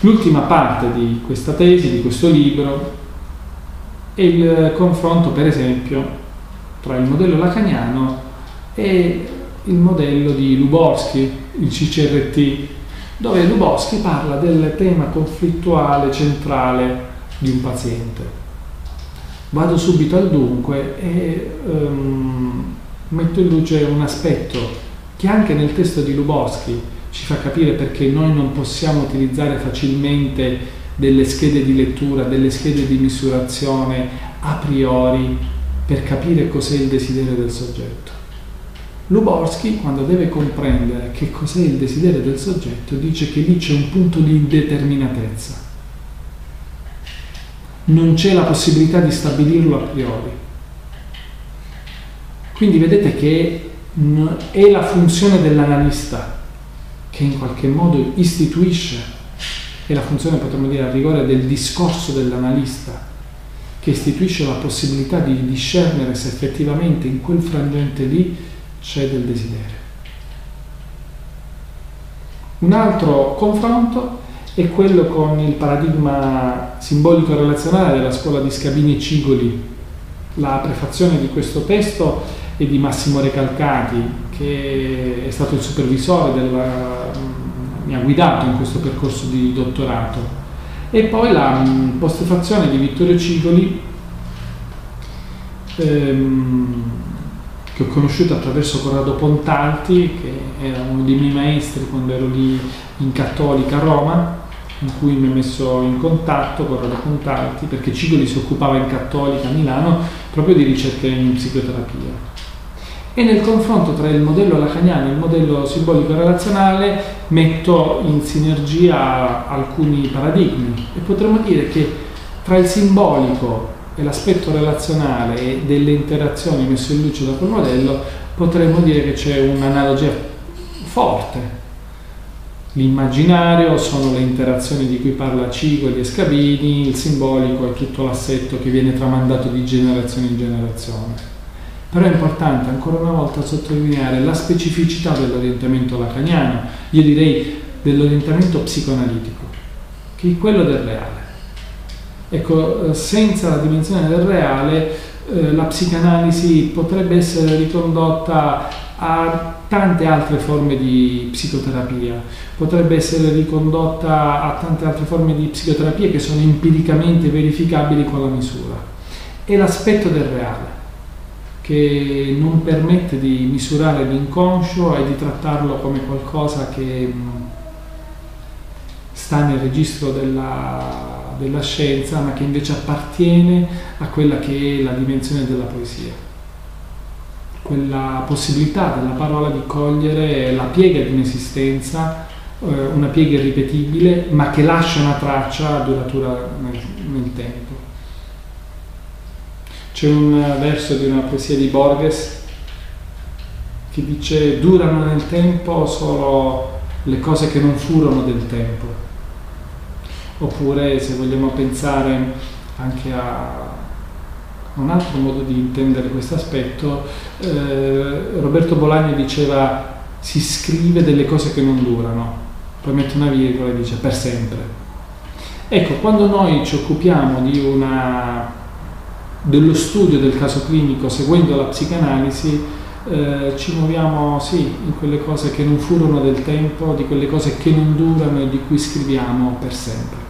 L'ultima parte di questa tesi, di questo libro, è il confronto, per esempio, tra il modello lacaniano e il modello di Luborsky, il CCRT, dove Luborsky parla del tema conflittuale centrale di un paziente. Vado subito al dunque e um, metto in luce un aspetto che anche nel testo di Luborsky ci fa capire perché noi non possiamo utilizzare facilmente delle schede di lettura, delle schede di misurazione a priori per capire cos'è il desiderio del soggetto. Luborsky, quando deve comprendere che cos'è il desiderio del soggetto, dice che lì c'è un punto di indeterminatezza. Non c'è la possibilità di stabilirlo a priori. Quindi vedete che è la funzione dell'analista che in qualche modo istituisce, è la funzione, potremmo dire, a rigore del discorso dell'analista, che istituisce la possibilità di discernere se effettivamente in quel frangente lì c'è del desiderio. Un altro confronto è quello con il paradigma simbolico relazionale della scuola di Scabini e Cigoli. La prefazione di questo testo è di Massimo Recalcati, che è stato il supervisore della, mi ha guidato in questo percorso di dottorato. E poi la postfazione di Vittorio Cigoli, ehm, che ho conosciuto attraverso Corrado Pontalti, che era uno dei miei maestri quando ero lì in Cattolica a Roma, in cui mi ha messo in contatto Corrado Pontalti, perché Cigoli si occupava in Cattolica a Milano proprio di ricerca in psicoterapia. E nel confronto tra il modello lacaniano e il modello simbolico relazionale metto in sinergia alcuni paradigmi e potremmo dire che tra il simbolico e l'aspetto relazionale e delle interazioni messe in luce da quel modello, potremmo dire che c'è un'analogia forte. L'immaginario sono le interazioni di cui parla Cigoli e Scabini, il simbolico è tutto l'assetto che viene tramandato di generazione in generazione. Però è importante ancora una volta sottolineare la specificità dell'orientamento lacaniano, io direi dell'orientamento psicoanalitico, che è quello del reale. Ecco, eh, senza la dimensione del reale, eh, la psicanalisi potrebbe essere ricondotta a tante altre forme di psicoterapia, potrebbe essere ricondotta a tante altre forme di psicoterapia che sono empiricamente verificabili con la misura. È l'aspetto del reale che non permette di misurare l'inconscio e di trattarlo come qualcosa che sta nel registro della della scienza, ma che invece appartiene a quella che è la dimensione della poesia. Quella possibilità della parola di cogliere la piega di un'esistenza, eh, una piega irripetibile, ma che lascia una traccia duratura nel, nel tempo. C'è un verso di una poesia di Borges che dice durano nel tempo solo le cose che non furono del tempo oppure se vogliamo pensare anche a un altro modo di intendere questo aspetto, eh, Roberto Bolagna diceva si scrive delle cose che non durano, poi mette una virgola e dice per sempre. Ecco, quando noi ci occupiamo una, dello studio del caso clinico seguendo la psicanalisi, eh, ci muoviamo sì in quelle cose che non furono del tempo, di quelle cose che non durano e di cui scriviamo per sempre.